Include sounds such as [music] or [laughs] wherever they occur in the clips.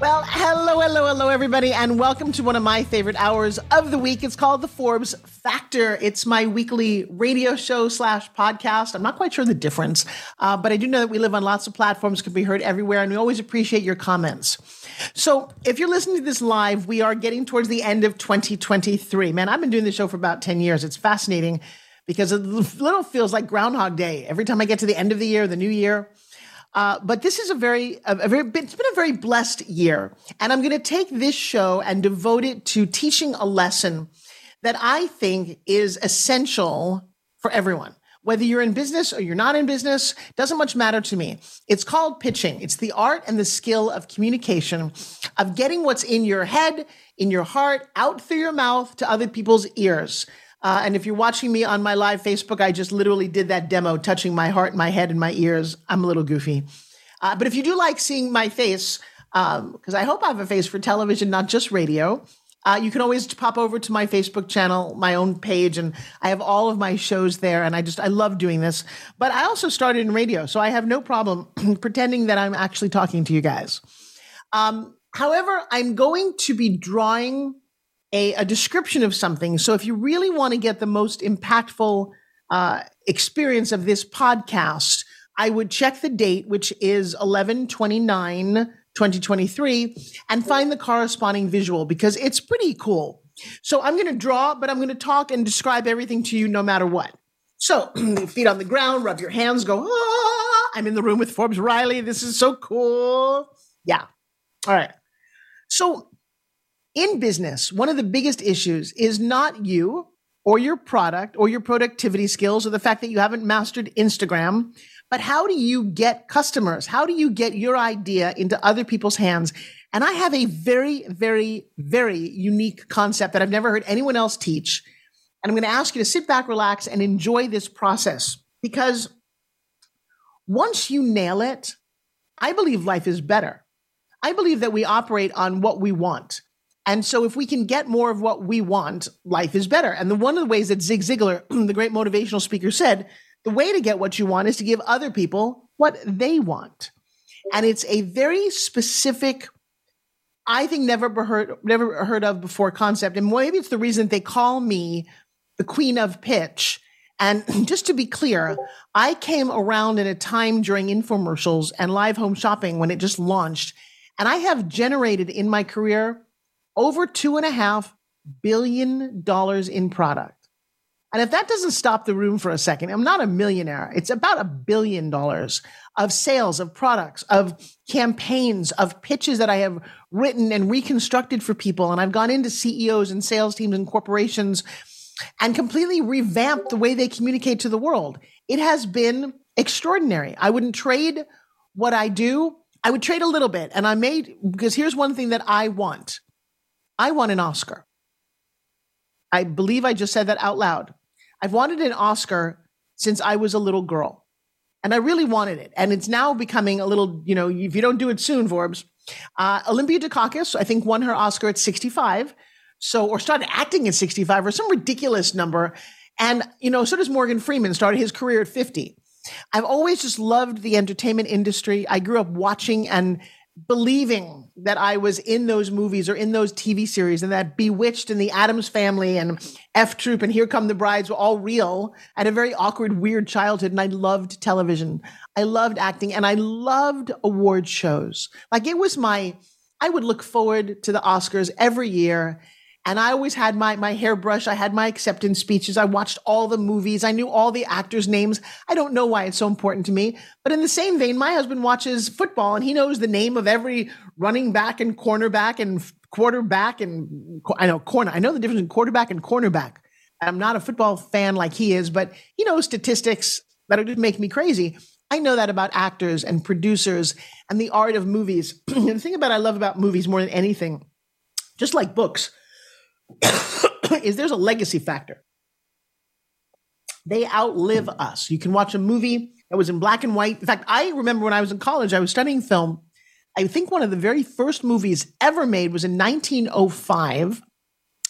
Well, hello, hello, hello, everybody, and welcome to one of my favorite hours of the week. It's called the Forbes Factor. It's my weekly radio show slash podcast. I'm not quite sure the difference, uh, but I do know that we live on lots of platforms, can be heard everywhere, and we always appreciate your comments. So, if you're listening to this live, we are getting towards the end of 2023. Man, I've been doing this show for about 10 years. It's fascinating because it little feels like Groundhog Day every time I get to the end of the year, the new year. Uh, but this is a very, a, a very, it's been a very blessed year. And I'm going to take this show and devote it to teaching a lesson that I think is essential for everyone. Whether you're in business or you're not in business, doesn't much matter to me. It's called pitching. It's the art and the skill of communication, of getting what's in your head, in your heart, out through your mouth to other people's ears. Uh, and if you're watching me on my live Facebook, I just literally did that demo, touching my heart, my head, and my ears. I'm a little goofy. Uh, but if you do like seeing my face, because um, I hope I have a face for television, not just radio, uh, you can always pop over to my Facebook channel, my own page, and I have all of my shows there. And I just, I love doing this. But I also started in radio, so I have no problem [clears throat] pretending that I'm actually talking to you guys. Um, however, I'm going to be drawing a, a description of something. So if you really want to get the most impactful uh, experience of this podcast, I would check the date, which is 11 29 2023, and find the corresponding visual because it's pretty cool. So I'm going to draw, but I'm going to talk and describe everything to you no matter what. So [clears throat] feet on the ground, rub your hands, go, ah, I'm in the room with Forbes Riley. This is so cool. Yeah. All right. So in business, one of the biggest issues is not you or your product or your productivity skills or the fact that you haven't mastered Instagram, but how do you get customers? How do you get your idea into other people's hands? And I have a very, very, very unique concept that I've never heard anyone else teach. And I'm going to ask you to sit back, relax, and enjoy this process because once you nail it, I believe life is better. I believe that we operate on what we want. And so if we can get more of what we want, life is better. And the one of the ways that Zig Ziglar, [clears throat] the great motivational speaker said, the way to get what you want is to give other people what they want. And it's a very specific, I think never heard, never heard of before concept. And maybe it's the reason they call me the queen of pitch. And [clears throat] just to be clear, I came around in a time during infomercials and live home shopping when it just launched. And I have generated in my career over two and a half billion dollars in product. And if that doesn't stop the room for a second, I'm not a millionaire. It's about a billion dollars of sales, of products, of campaigns, of pitches that I have written and reconstructed for people. And I've gone into CEOs and sales teams and corporations and completely revamped the way they communicate to the world. It has been extraordinary. I wouldn't trade what I do. I would trade a little bit. And I made, because here's one thing that I want I won an Oscar. I believe I just said that out loud. I've wanted an Oscar since I was a little girl. And I really wanted it. And it's now becoming a little, you know, if you don't do it soon, Forbes. Uh, Olympia Dukakis, I think, won her Oscar at 65. So, or started acting at 65 or some ridiculous number. And, you know, so does Morgan Freeman, started his career at 50. I've always just loved the entertainment industry. I grew up watching and believing that I was in those movies or in those TV series and that Bewitched and the Addams Family and F Troop and Here Come the Brides were all real. I had a very awkward, weird childhood and I loved television. I loved acting and I loved award shows. Like it was my, I would look forward to the Oscars every year and I always had my, my hairbrush. I had my acceptance speeches. I watched all the movies. I knew all the actors' names. I don't know why it's so important to me. But in the same vein, my husband watches football and he knows the name of every running back and cornerback and quarterback. And I know corner. I know the difference in quarterback and cornerback. I'm not a football fan like he is, but he knows statistics that make me crazy. I know that about actors and producers and the art of movies. [clears throat] the thing about I love about movies more than anything, just like books, [coughs] is there's a legacy factor. They outlive us. You can watch a movie that was in black and white. In fact, I remember when I was in college, I was studying film. I think one of the very first movies ever made was in 1905,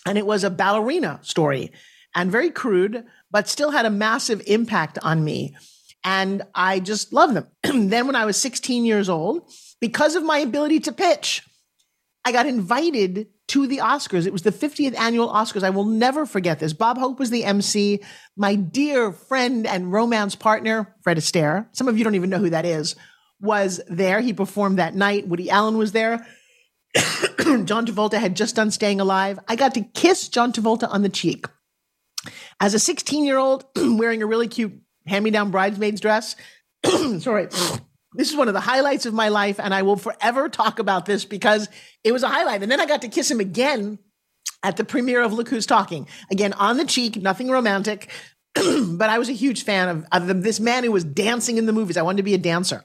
and it was a ballerina story and very crude, but still had a massive impact on me. And I just love them. [clears throat] then, when I was 16 years old, because of my ability to pitch, I got invited to the Oscars. It was the 50th annual Oscars. I will never forget this. Bob Hope was the MC. My dear friend and romance partner, Fred Astaire, some of you don't even know who that is, was there. He performed that night. Woody Allen was there. [coughs] John Travolta had just done Staying Alive. I got to kiss John Travolta on the cheek. As a 16 year old [coughs] wearing a really cute hand me down bridesmaid's dress, [coughs] sorry, this is one of the highlights of my life, and I will forever talk about this because it was a highlight. And then I got to kiss him again at the premiere of Look Who's Talking. Again, on the cheek, nothing romantic, [clears throat] but I was a huge fan of, of this man who was dancing in the movies. I wanted to be a dancer.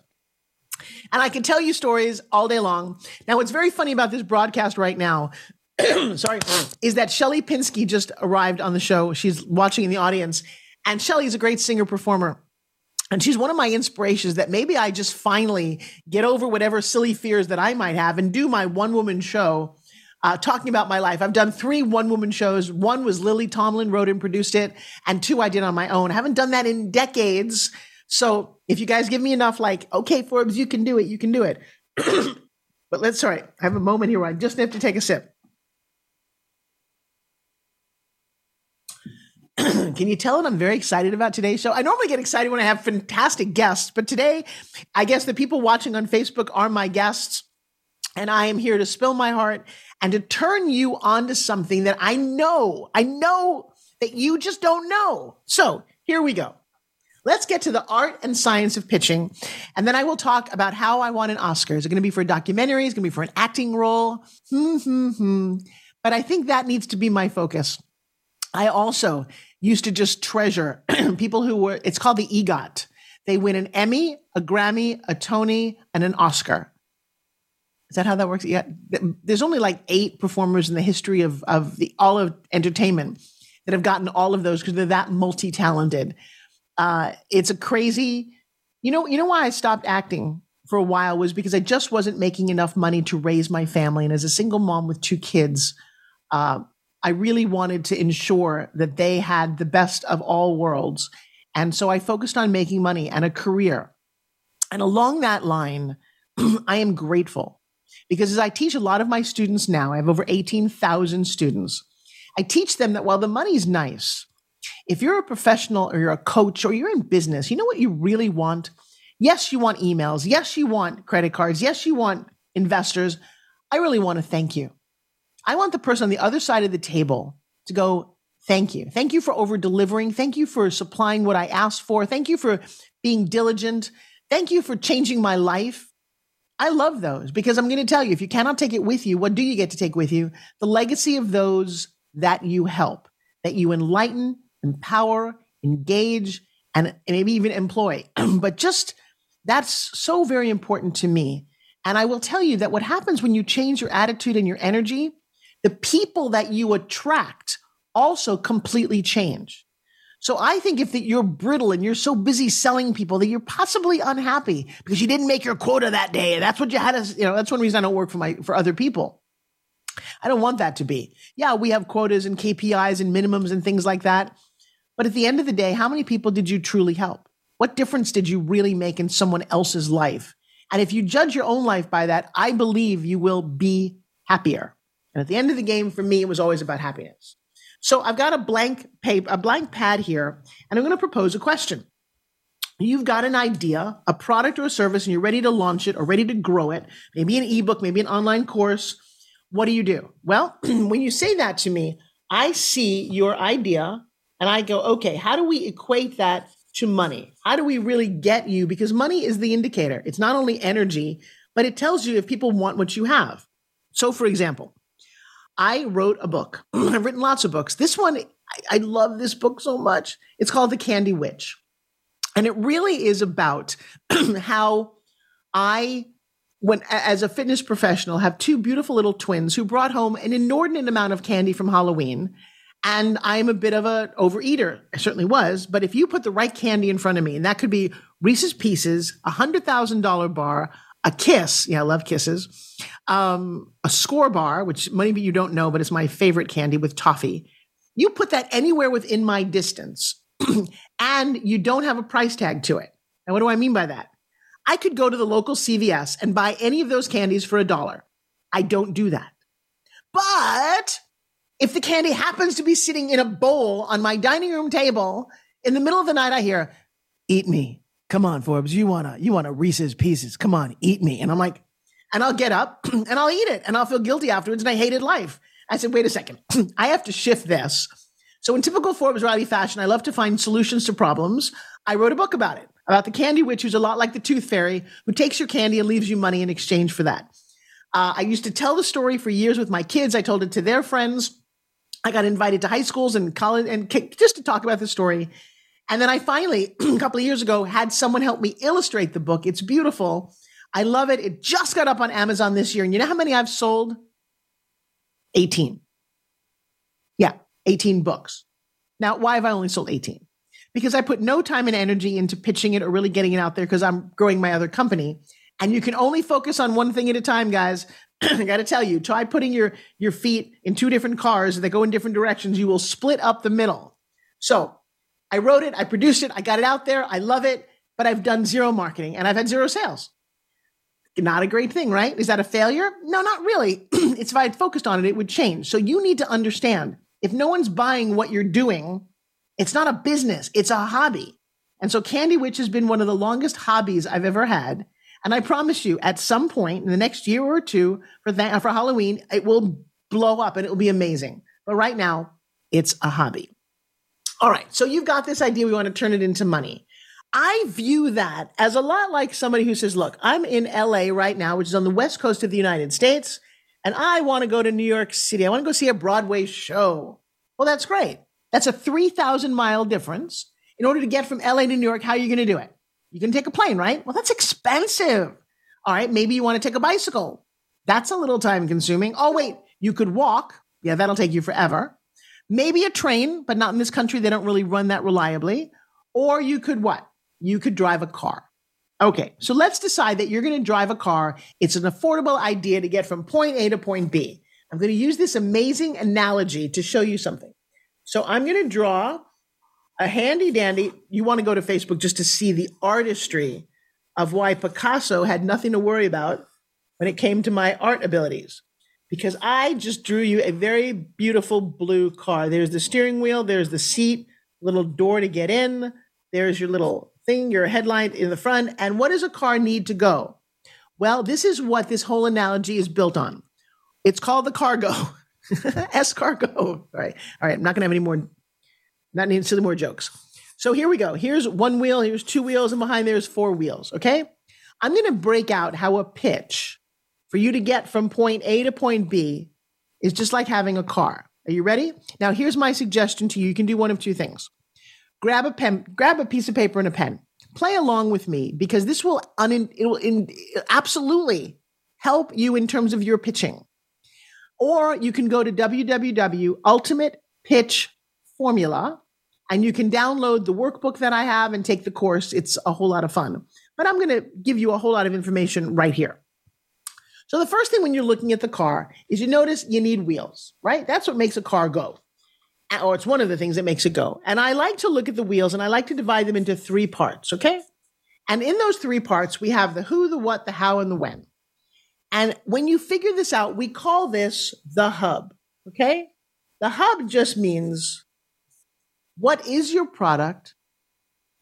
And I can tell you stories all day long. Now, what's very funny about this broadcast right now, [clears throat] sorry, is that Shelly Pinsky just arrived on the show. She's watching in the audience, and Shelly is a great singer performer. And she's one of my inspirations that maybe I just finally get over whatever silly fears that I might have and do my one woman show uh, talking about my life. I've done three one woman shows. One was Lily Tomlin wrote and produced it, and two I did on my own. I haven't done that in decades. So if you guys give me enough, like, okay, Forbes, you can do it, you can do it. [clears throat] but let's, sorry, I have a moment here where I just have to take a sip. Can you tell that I'm very excited about today's show? I normally get excited when I have fantastic guests, but today, I guess the people watching on Facebook are my guests, and I am here to spill my heart and to turn you on to something that I know, I know that you just don't know. So here we go. Let's get to the art and science of pitching. And then I will talk about how I won an Oscar. Is it going to be for a documentary? Is it going to be for an acting role? Hmm, hmm, hmm. But I think that needs to be my focus. I also used to just treasure [clears throat] people who were, it's called the EGOT. They win an Emmy, a Grammy, a Tony, and an Oscar. Is that how that works? Yeah. There's only like eight performers in the history of, of the all of entertainment that have gotten all of those because they're that multi-talented. Uh, it's a crazy, you know, you know why I stopped acting for a while was because I just wasn't making enough money to raise my family. And as a single mom with two kids, uh, I really wanted to ensure that they had the best of all worlds. And so I focused on making money and a career. And along that line, [clears throat] I am grateful because as I teach a lot of my students now, I have over 18,000 students. I teach them that while the money's nice, if you're a professional or you're a coach or you're in business, you know what you really want? Yes, you want emails. Yes, you want credit cards. Yes, you want investors. I really want to thank you. I want the person on the other side of the table to go, thank you. Thank you for over delivering. Thank you for supplying what I asked for. Thank you for being diligent. Thank you for changing my life. I love those because I'm going to tell you if you cannot take it with you, what do you get to take with you? The legacy of those that you help, that you enlighten, empower, engage, and maybe even employ. [clears throat] but just that's so very important to me. And I will tell you that what happens when you change your attitude and your energy, the people that you attract also completely change. So I think if that you're brittle and you're so busy selling people that you're possibly unhappy because you didn't make your quota that day, and that's what you had to, you know, that's one reason I don't work for my for other people. I don't want that to be. Yeah, we have quotas and KPIs and minimums and things like that. But at the end of the day, how many people did you truly help? What difference did you really make in someone else's life? And if you judge your own life by that, I believe you will be happier. And at the end of the game, for me, it was always about happiness. So I've got a blank paper, a blank pad here, and I'm going to propose a question. You've got an idea, a product or a service, and you're ready to launch it or ready to grow it, maybe an ebook, maybe an online course. What do you do? Well, [clears throat] when you say that to me, I see your idea and I go, okay, how do we equate that to money? How do we really get you? Because money is the indicator. It's not only energy, but it tells you if people want what you have. So, for example, I wrote a book. [clears throat] I've written lots of books. This one, I, I love this book so much. It's called The Candy Witch. And it really is about [clears throat] how I when as a fitness professional have two beautiful little twins who brought home an inordinate amount of candy from Halloween and I'm a bit of an overeater. I certainly was. But if you put the right candy in front of me, and that could be Reese's Pieces, a hundred thousand dollar bar, a kiss. Yeah, I love kisses. Um, a Skor bar, which many of you don't know, but it's my favorite candy with toffee. You put that anywhere within my distance, [clears throat] and you don't have a price tag to it. And what do I mean by that? I could go to the local CVS and buy any of those candies for a dollar. I don't do that. But if the candy happens to be sitting in a bowl on my dining room table in the middle of the night, I hear, eat me. Come on, Forbes. You wanna, you wanna Reese's pieces. Come on, eat me. And I'm like, and I'll get up [clears throat] and I'll eat it and I'll feel guilty afterwards. And I hated life. I said, wait a second. [clears throat] I have to shift this. So in typical Forbes Riley fashion, I love to find solutions to problems. I wrote a book about it, about the candy witch who's a lot like the tooth fairy who takes your candy and leaves you money in exchange for that. Uh, I used to tell the story for years with my kids. I told it to their friends. I got invited to high schools and college and just to talk about the story. And then I finally, [clears throat] a couple of years ago, had someone help me illustrate the book. It's beautiful. I love it. It just got up on Amazon this year. And you know how many I've sold? 18. Yeah, 18 books. Now, why have I only sold 18? Because I put no time and energy into pitching it or really getting it out there because I'm growing my other company. And you can only focus on one thing at a time, guys. [clears throat] I got to tell you, try putting your your feet in two different cars that go in different directions. You will split up the middle. So, I wrote it, I produced it, I got it out there. I love it, but I've done zero marketing and I've had zero sales. Not a great thing, right? Is that a failure? No, not really. [clears throat] it's if I had focused on it, it would change. So you need to understand if no one's buying what you're doing, it's not a business, it's a hobby. And so Candy Witch has been one of the longest hobbies I've ever had. And I promise you, at some point in the next year or two for that, for Halloween, it will blow up and it will be amazing. But right now, it's a hobby. All right, so you've got this idea. We want to turn it into money. I view that as a lot like somebody who says, "Look, I'm in LA right now, which is on the west coast of the United States, and I want to go to New York City. I want to go see a Broadway show." Well, that's great. That's a 3,000 mile difference. In order to get from LA to New York, how are you going to do it? You can take a plane, right? Well, that's expensive. All right, maybe you want to take a bicycle. That's a little time consuming. Oh, wait, you could walk. Yeah, that'll take you forever. Maybe a train, but not in this country. They don't really run that reliably. Or you could what? You could drive a car. Okay, so let's decide that you're going to drive a car. It's an affordable idea to get from point A to point B. I'm going to use this amazing analogy to show you something. So I'm going to draw a handy dandy. You want to go to Facebook just to see the artistry of why Picasso had nothing to worry about when it came to my art abilities. Because I just drew you a very beautiful blue car. There's the steering wheel, there's the seat, little door to get in, there's your little thing, your headlight in the front. And what does a car need to go? Well, this is what this whole analogy is built on. It's called the cargo. [laughs] S cargo. All right. All right. I'm not going to have any more not needing silly more jokes. So here we go. Here's one wheel, here's two wheels, and behind there's four wheels. Okay. I'm going to break out how a pitch for you to get from point A to point B is just like having a car. Are you ready? Now, here's my suggestion to you. You can do one of two things. Grab a pen, grab a piece of paper and a pen. Play along with me because this will un- it will in, absolutely help you in terms of your pitching. Or you can go to www.ultimatepitchformula and you can download the workbook that I have and take the course. It's a whole lot of fun. But I'm going to give you a whole lot of information right here. So the first thing when you're looking at the car is you notice you need wheels, right? That's what makes a car go. Or it's one of the things that makes it go. And I like to look at the wheels and I like to divide them into three parts, okay? And in those three parts, we have the who, the what, the how, and the when. And when you figure this out, we call this the hub, okay? The hub just means what is your product?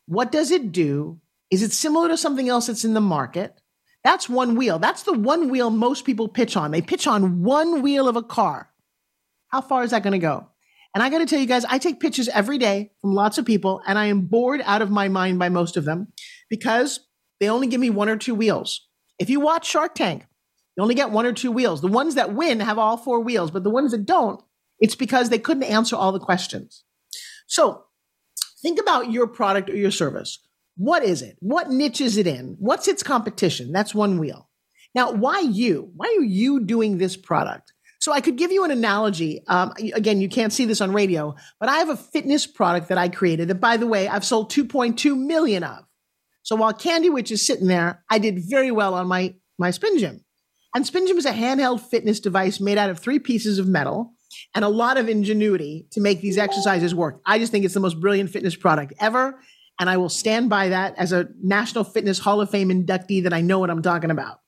What does it do? Is it similar to something else that's in the market? That's one wheel. That's the one wheel most people pitch on. They pitch on one wheel of a car. How far is that going to go? And I got to tell you guys, I take pitches every day from lots of people, and I am bored out of my mind by most of them because they only give me one or two wheels. If you watch Shark Tank, you only get one or two wheels. The ones that win have all four wheels, but the ones that don't, it's because they couldn't answer all the questions. So think about your product or your service. What is it? What niche is it in? What's its competition? That's one wheel. Now, why you? Why are you doing this product? So I could give you an analogy. Um, again, you can't see this on radio, but I have a fitness product that I created that, by the way, I've sold 2.2 million of. So while Candy Witch is sitting there, I did very well on my my Spin Gym. And Spin Gym is a handheld fitness device made out of three pieces of metal and a lot of ingenuity to make these exercises work. I just think it's the most brilliant fitness product ever. And I will stand by that as a National Fitness Hall of Fame inductee that I know what I'm talking about.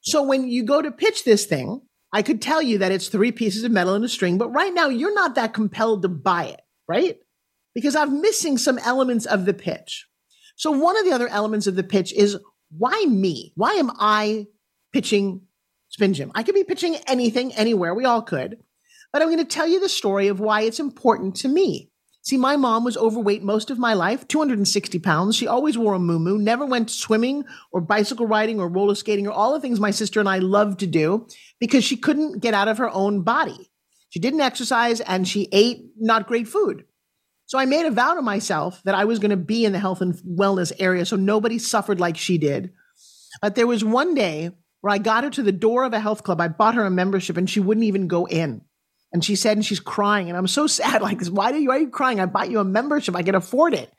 So when you go to pitch this thing, I could tell you that it's three pieces of metal and a string, but right now you're not that compelled to buy it, right? Because I'm missing some elements of the pitch. So one of the other elements of the pitch is why me? Why am I pitching Spin Gym? I could be pitching anything, anywhere. We all could. But I'm going to tell you the story of why it's important to me. See, my mom was overweight most of my life, 260 pounds. She always wore a muumuu, never went swimming or bicycle riding or roller skating or all the things my sister and I loved to do because she couldn't get out of her own body. She didn't exercise and she ate not great food. So I made a vow to myself that I was going to be in the health and wellness area so nobody suffered like she did. But there was one day where I got her to the door of a health club. I bought her a membership and she wouldn't even go in. And she said, and she's crying. And I'm so sad. [laughs] Like, why, are you, why are you crying? I bought you a membership. I can afford it.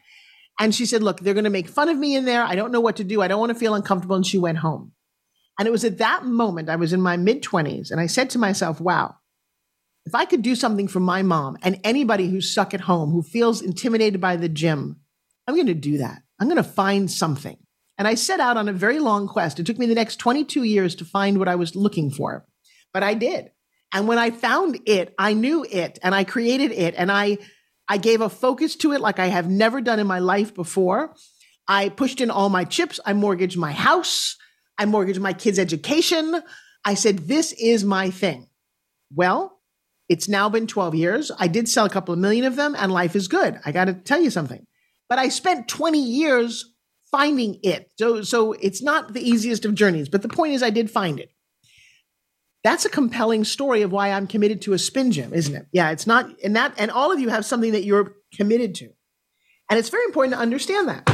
And she said, look, they're going to make fun of me in there. I don't know what to do. I don't want to feel uncomfortable. And she went home. And it was at that moment, I was in my mid 20s. And I said to myself, wow, if I could do something for my mom and anybody who's stuck at home, who feels intimidated by the gym, I'm going to do that. I'm going to find something. And I set out on a very long quest. It took me the next 22 years to find what I was looking for, but I did. And when I found it, I knew it and I created it and I I gave a focus to it like I have never done in my life before. I pushed in all my chips. I mortgaged my house. I mortgaged my kids' education. I said, this is my thing. Well, it's now been 12 years. I did sell a couple of million of them and life is good. I got to tell you something. But I spent 20 years finding it. So, so it's not the easiest of journeys, but the point is I did find it. That's a compelling story of why I'm committed to a spin gym, isn't it? Yeah, it's not, and that, and all of you have something that you're committed to. And it's very important to understand that.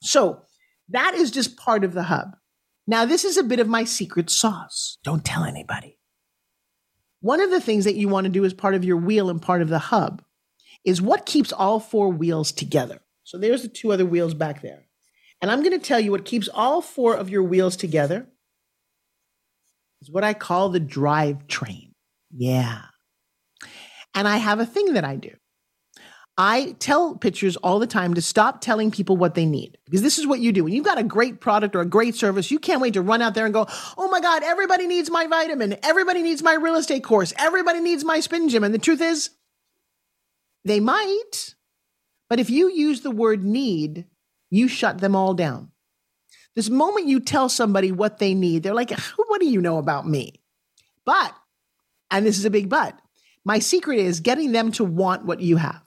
So that is just part of the hub. Now, this is a bit of my secret sauce. Don't tell anybody. One of the things that you want to do as part of your wheel and part of the hub is what keeps all four wheels together. So there's the two other wheels back there. And I'm going to tell you what keeps all four of your wheels together is what I call the drive train. Yeah. And I have a thing that I do. I tell pitchers all the time to stop telling people what they need because this is what you do. When you've got a great product or a great service, you can't wait to run out there and go, Oh my God, everybody needs my vitamin. Everybody needs my real estate course. Everybody needs my spin gym. And the truth is, they might, but if you use the word need, you shut them all down. This moment you tell somebody what they need, they're like, What do you know about me? But, and this is a big but, my secret is getting them to want what you have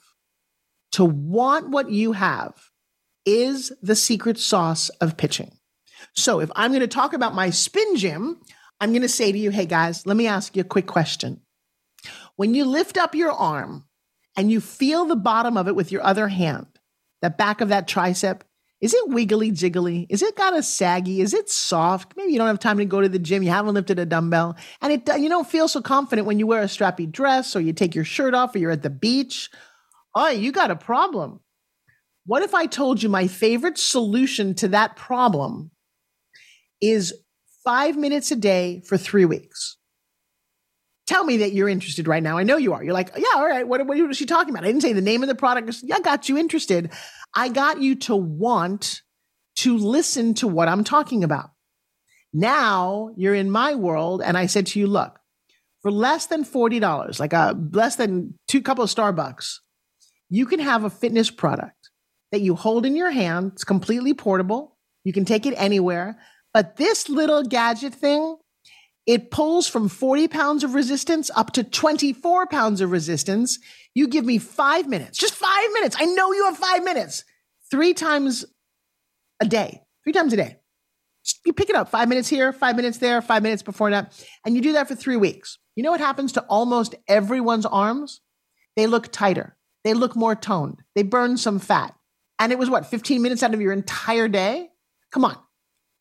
to want what you have is the secret sauce of pitching. So if I'm going to talk about my spin gym, I'm going to say to you, hey guys, let me ask you a quick question. When you lift up your arm and you feel the bottom of it with your other hand, the back of that tricep, is it wiggly jiggly? Is it kind of saggy? Is it soft? Maybe you don't have time to go to the gym. You haven't lifted a dumbbell and it, uh, you don't feel so confident when you wear a strappy dress or you take your shirt off or you're at the beach oh, you got a problem. What if I told you my favorite solution to that problem is five minutes a day for three weeks? Tell me that you're interested right now. I know you are. You're like, yeah, all right. What, what is she talking about? I didn't say the name of the product. I got you interested. I got you to want to listen to what I'm talking about. Now you're in my world. And I said to you, look, for less than $40, like a less than two couple of Starbucks, you can have a fitness product that you hold in your hand. It's completely portable. You can take it anywhere. But this little gadget thing, it pulls from 40 pounds of resistance up to 24 pounds of resistance. You give me five minutes, just five minutes. I know you have five minutes, three times a day, three times a day. You pick it up five minutes here, five minutes there, five minutes before that. And you do that for three weeks. You know what happens to almost everyone's arms? They look tighter. They look more toned. They burn some fat. And it was what, 15 minutes out of your entire day? Come on.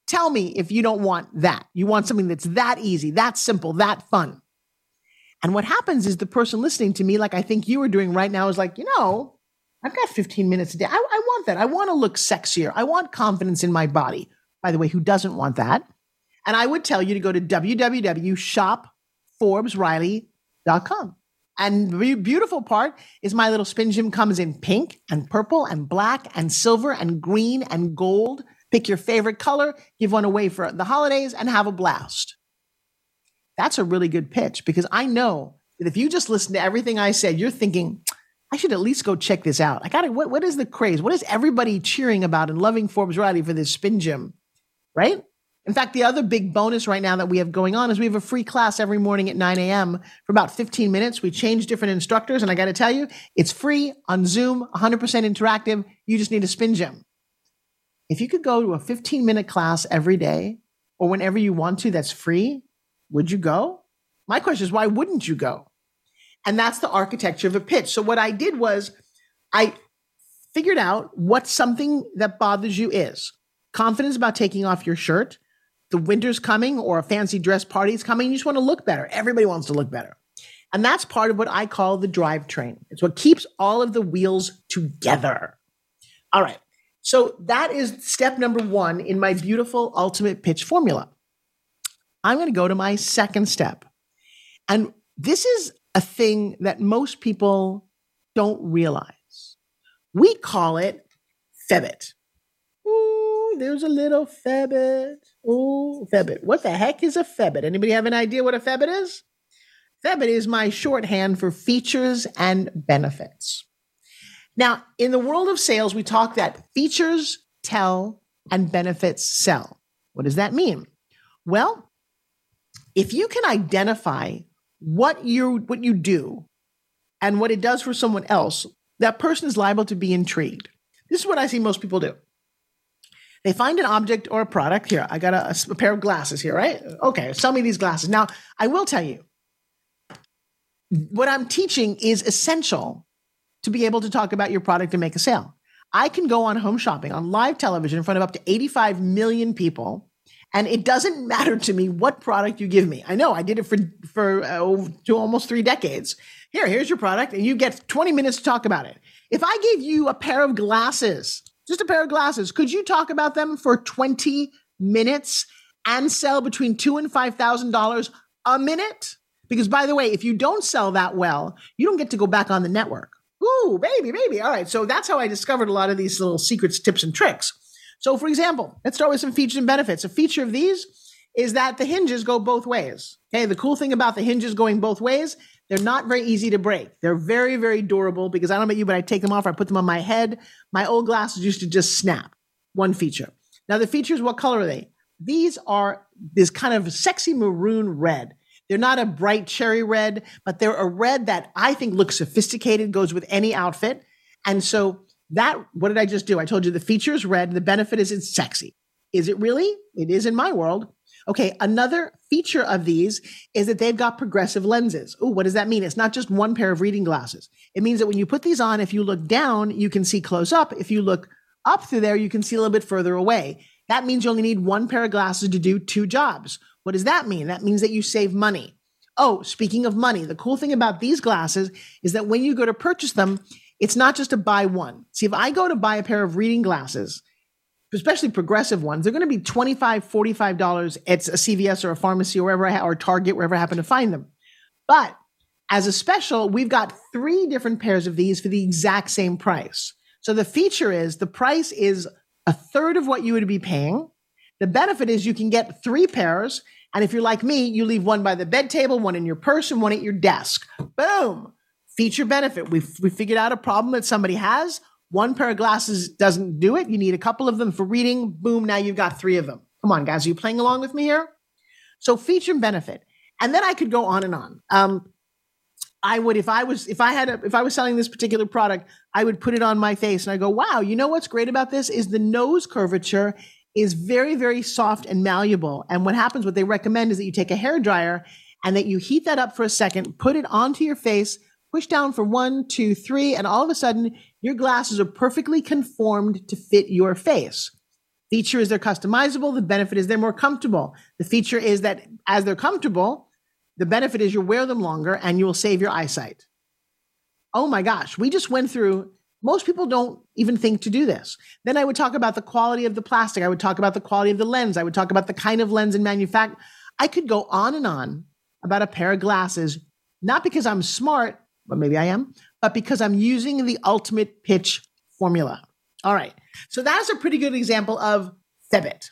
Tell me if you don't want that. You want something that's that easy, that simple, that fun. And what happens is the person listening to me, like I think you are doing right now, is like, you know, I've got 15 minutes a day. I, I want that. I want to look sexier. I want confidence in my body. By the way, who doesn't want that? And I would tell you to go to www.shopforbesriley.com. And the beautiful part is my little spin gym comes in pink and purple and black and silver and green and gold. Pick your favorite color, give one away for the holidays, and have a blast. That's a really good pitch because I know that if you just listen to everything I said, you're thinking, I should at least go check this out. I got it. What, what is the craze? What is everybody cheering about and loving Forbes Riley for this spin gym? Right? In fact, the other big bonus right now that we have going on is we have a free class every morning at 9 a.m. for about 15 minutes. We change different instructors, and I got to tell you, it's free on Zoom, 100% interactive. You just need a spin gym. If you could go to a 15 minute class every day or whenever you want to that's free, would you go? My question is, why wouldn't you go? And that's the architecture of a pitch. So, what I did was I figured out what something that bothers you is confidence about taking off your shirt the winter's coming or a fancy dress party's coming, you just want to look better. Everybody wants to look better. And that's part of what I call the drivetrain. It's what keeps all of the wheels together. All right. So that is step number one in my beautiful ultimate pitch formula. I'm going to go to my second step. And this is a thing that most people don't realize. We call it FEBIT. Ooh, there's a little FEBIT. Ooh, FEBIT. What the heck is a FEBIT? Anybody have an idea what a FEBIT is? FEBIT is my shorthand for features and benefits. Now, in the world of sales, we talk that features tell and benefits sell. What does that mean? Well, if you can identify what you what you do and what it does for someone else, that person is liable to be intrigued. This is what I see most people do. They find an object or a product. Here, I got a, a pair of glasses here, right? Okay, sell me these glasses. Now, I will tell you, what I'm teaching is essential to be able to talk about your product and make a sale. I can go on home shopping on live television in front of up to 85 million people, and it doesn't [laughs] matter to me what product you give me. I know I did it for for uh, almost three decades. Here, here's your product, and you get 20 minutes to talk about it. If I gave you a pair of glasses just a pair of glasses. Could you talk about them for 20 minutes and sell between two and five thousand dollars a minute? Because by the way, if you don't sell that well, you don't get to go back on the network. Ooh, baby, baby. All right. So that's how I discovered a lot of these little secrets, tips, and tricks. So, for example, let's start with some features and benefits. A feature of these is that the hinges go both ways. Okay. The cool thing about the hinges going both ways they're not very easy to break. They're very, very durable because I don't know about you, but I take them off, I put them on my head. My old glasses used to just snap. One feature. Now, the features, what color are they? These are this kind of sexy maroon red. They're not a bright cherry red, but they're a red that I think looks sophisticated, goes with any outfit. And so that, what did I just do? I told you the feature is red. The benefit is it's sexy. Is it really? It is in my world. Okay, another feature of these is that they've got progressive lenses. Oh, what does that mean? It's not just one pair of reading glasses. It means that when you put these on, if you look down, you can see close up. If you look up through there, you can see a little bit further away. That means you only need one pair of glasses to do two jobs. What does that mean? That means that you save money. Oh, speaking of money, the cool thing about these glasses is that when you go to purchase them, it's not just to buy one. See, if I go to buy a pair of reading glasses, especially progressive ones, they're going to be $25, $45 at a CVS or a pharmacy or wherever I ha- or Target, wherever I happen to find them. But as a special, we've got three different pairs of these for the exact same price. So the feature is the price is a third of what you would be paying. The benefit is you can get three pairs. And if you're like me, you leave one by the bed table, one in your purse, and one at your desk. Boom. Feature benefit. We've, we figured out a problem that somebody has. One pair of glasses doesn't do it. You need a couple of them for reading. Boom, now you've got three of them. Come on, guys, are you playing along with me here? So feature benefit. And then I could go on and on. Um, I would, if I was, if I had, a, if I was selling this particular product, I would put it on my face and I go, wow, you know what's great about this is the nose curvature is very, very soft and malleable. And what happens, what they recommend is that you take a hair dryer and that you heat that up for a second, put it onto your face, push down for one, two, three, and all of a sudden your glasses are perfectly conformed to fit your face. Feature is they're customizable. The benefit is they're more comfortable. The feature is that as they're comfortable, the benefit is you wear them longer and you will save your eyesight. Oh my gosh, we just went through. Most people don't even think to do this. Then I would talk about the quality of the plastic. I would talk about the quality of the lens. I would talk about the kind of lens and manufacture. I could go on and on about a pair of glasses, not because I'm smart, but maybe I am, but because I'm using the ultimate pitch formula. All right. So that's a pretty good example of Febit.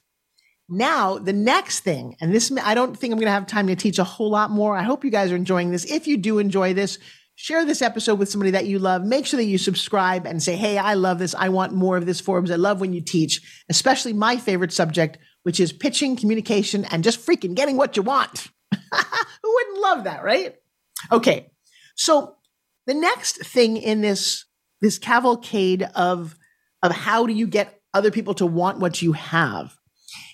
Now, the next thing, and this, I don't think I'm going to have time to teach a whole lot more. I hope you guys are enjoying this. If you do enjoy this, share this episode with somebody that you love. Make sure that you subscribe and say, Hey, I love this. I want more of this Forbes. I love when you teach, especially my favorite subject, which is pitching, communication, and just freaking getting what you want. [laughs] Who wouldn't love that, right? Okay. So the next thing in this, this cavalcade of, of how do you get other people to want what you have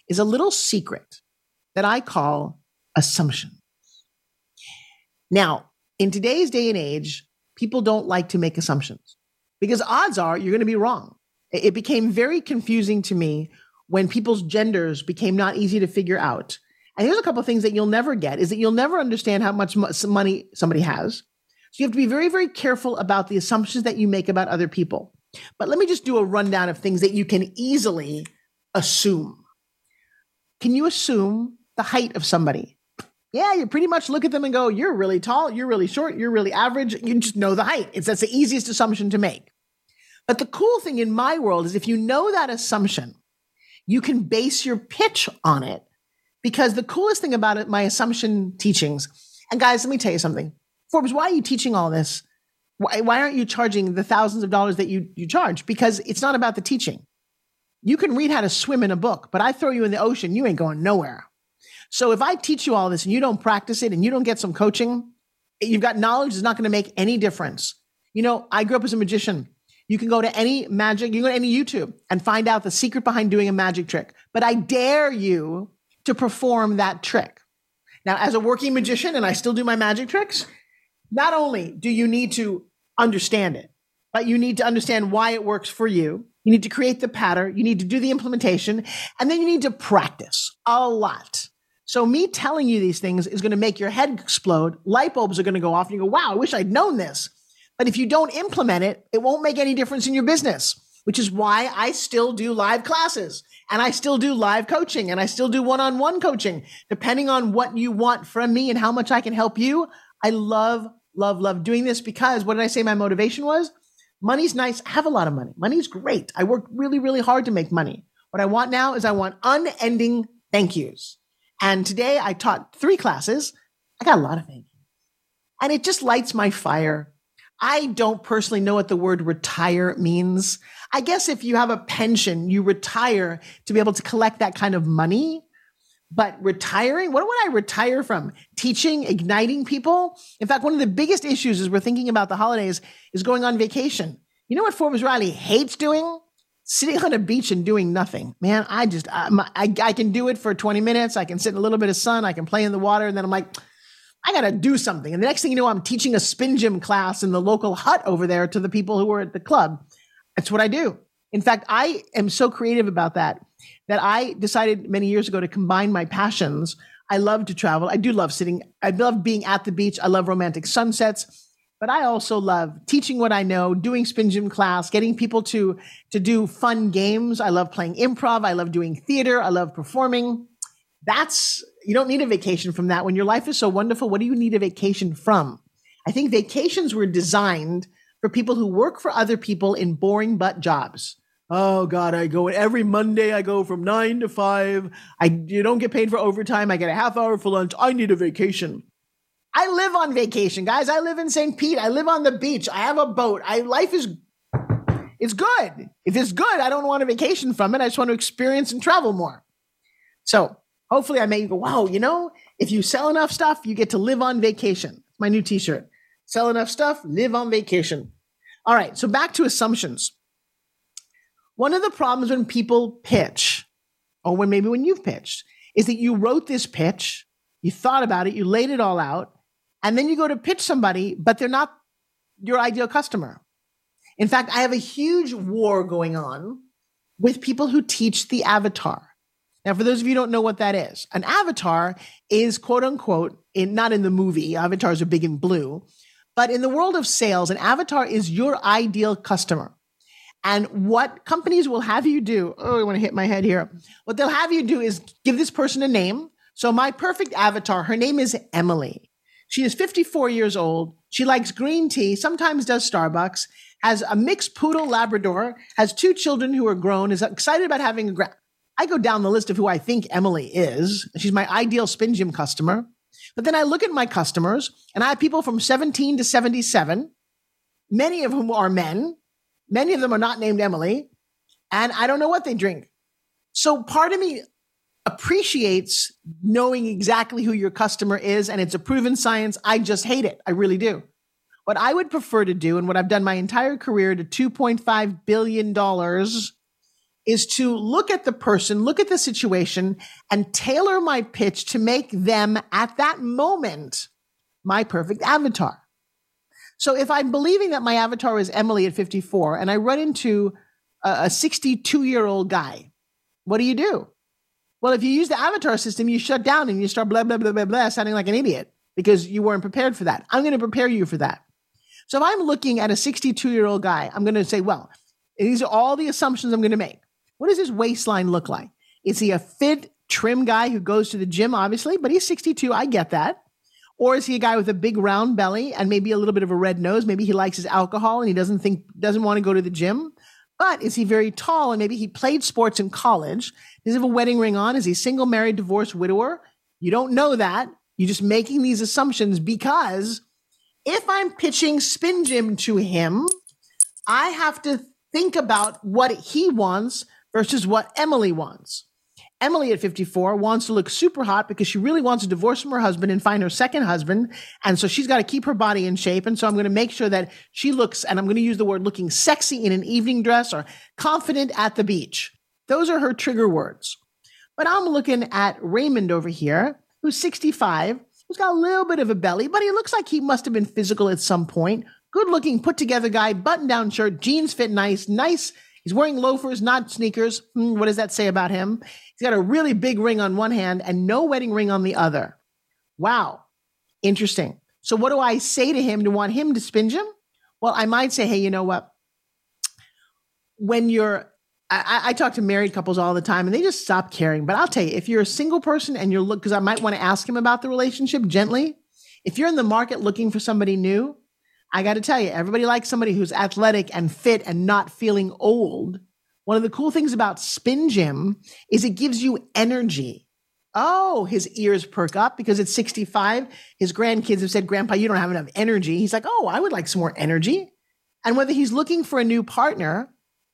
is a little secret that I call assumption. Now, in today's day and age, people don't like to make assumptions because odds are you're going to be wrong. It became very confusing to me when people's genders became not easy to figure out. And here's a couple of things that you'll never get is that you'll never understand how much money somebody has. So you have to be very, very careful about the assumptions that you make about other people. But let me just do a rundown of things that you can easily assume. Can you assume the height of somebody? Yeah, you pretty much look at them and go, you're really tall, you're really short, you're really average. You just know the height. It's that's the easiest assumption to make. But the cool thing in my world is if you know that assumption, you can base your pitch on it. Because the coolest thing about it, my assumption teachings, and guys, let me tell you something. Forbes, why are you teaching all this? Why, why aren't you charging the thousands of dollars that you, you charge? Because it's not about the teaching. You can read how to swim in a book, but I throw you in the ocean, you ain't going nowhere. So if I teach you all this and you don't practice it and you don't get some coaching, you've got knowledge is not going to make any difference. You know, I grew up as a magician. You can go to any magic, you can go to any YouTube and find out the secret behind doing a magic trick. But I dare you to perform that trick. Now, as a working magician, and I still do my magic tricks, not only do you need to understand it, but you need to understand why it works for you. You need to create the pattern. You need to do the implementation, and then you need to practice a lot. So me telling you these things is going to make your head explode. Light bulbs are going to go off and you go, wow, I wish I'd known this. But if you don't implement it, it won't make any difference in your business, which is why I still do live classes and I still do live coaching and I still do one on one coaching, depending on what you want from me and how much I can help you. I love, love, love doing this because what did I say my motivation was? Money's nice. I have a lot of money. Money's great. I work really, really hard to make money. What I want now is I want unending thank yous. And today I taught three classes. I got a lot of yous. And it just lights my fire. I don't personally know what the word retire means. I guess if you have a pension, you retire to be able to collect that kind of money. But retiring, what would I retire from? Teaching, igniting people? In fact, one of the biggest issues as we're thinking about the holidays is going on vacation. You know what Forbes Riley hates doing? Sitting on a beach and doing nothing. Man, I just, I, I, I can do it for 20 minutes. I can sit in a little bit of sun. I can play in the water. And then I'm like, I got to do something. And the next thing you know, I'm teaching a spin gym class in the local hut over there to the people who are at the club. That's what I do. In fact, I am so creative about that that I decided many years ago to combine my passions. I love to travel. I do love sitting. I love being at the beach. I love romantic sunsets, but I also love teaching what I know, doing spin gym class, getting people to to do fun games. I love playing improv. I love doing theater. I love performing. That's you don't need a vacation from that. When your life is so wonderful, what do you need a vacation from? I think vacations were designed for people who work for other people in boring but jobs. Oh God, I go every Monday. I go from nine to five. I you don't get paid for overtime. I get a half hour for lunch. I need a vacation. I live on vacation, guys. I live in St. Pete. I live on the beach. I have a boat. I life is it's good. If it's good, I don't want a vacation from it. I just want to experience and travel more. So hopefully I make you go, wow, you know, if you sell enough stuff, you get to live on vacation. My new t-shirt. Sell enough stuff, live on vacation. All right, so back to assumptions. One of the problems when people pitch, or when maybe when you've pitched, is that you wrote this pitch, you thought about it, you laid it all out, and then you go to pitch somebody, but they're not your ideal customer. In fact, I have a huge war going on with people who teach the avatar. Now, for those of you who don't know what that is, an avatar is quote unquote, in, not in the movie, avatars are big and blue, but in the world of sales, an avatar is your ideal customer. And what companies will have you do, oh, I want to hit my head here. What they'll have you do is give this person a name. So, my perfect avatar, her name is Emily. She is 54 years old. She likes green tea, sometimes does Starbucks, has a mixed poodle Labrador, has two children who are grown, is excited about having a gra- I go down the list of who I think Emily is. She's my ideal spin gym customer. But then I look at my customers and I have people from 17 to 77, many of whom are men. Many of them are not named Emily. And I don't know what they drink. So part of me appreciates knowing exactly who your customer is and it's a proven science. I just hate it. I really do. What I would prefer to do and what I've done my entire career to $2.5 billion is to look at the person, look at the situation, and tailor my pitch to make them at that moment my perfect avatar. So if I'm believing that my avatar is Emily at 54 and I run into a 62 year old guy, what do you do? Well, if you use the avatar system, you shut down and you start blah, blah, blah, blah, blah, sounding like an idiot because you weren't prepared for that. I'm going to prepare you for that. So if I'm looking at a 62 year old guy, I'm going to say, well, these are all the assumptions I'm going to make. What does his waistline look like? Is he a fit, trim guy who goes to the gym, obviously, but he's 62. I get that. Or is he a guy with a big round belly and maybe a little bit of a red nose? Maybe he likes his alcohol and he doesn't think, doesn't want to go to the gym. But is he very tall and maybe he played sports in college? Does he have a wedding ring on? Is he single, married, divorced, widower? You don't know that. You're just making these assumptions because if I'm pitching Spin Gym to him, I have to think about what he wants versus what Emily wants. Emily at 54 wants to look super hot because she really wants to divorce from her husband and find her second husband. And so she's got to keep her body in shape. And so I'm going to make sure that she looks, and I'm going to use the word looking sexy in an evening dress or confident at the beach. Those are her trigger words. But I'm looking at Raymond over here, who's 65, who's got a little bit of a belly, but he looks like he must have been physical at some point. Good looking, put together guy, button down shirt, jeans fit nice, nice He's wearing loafers, not sneakers. Hmm, what does that say about him? He's got a really big ring on one hand and no wedding ring on the other. Wow. Interesting. So, what do I say to him to want him to spin him? Well, I might say, hey, you know what? When you're, I, I talk to married couples all the time and they just stop caring. But I'll tell you, if you're a single person and you're look, because I might want to ask him about the relationship gently. If you're in the market looking for somebody new, I got to tell you, everybody likes somebody who's athletic and fit and not feeling old. One of the cool things about Spin Gym is it gives you energy. Oh, his ears perk up because it's 65. His grandkids have said, Grandpa, you don't have enough energy. He's like, Oh, I would like some more energy. And whether he's looking for a new partner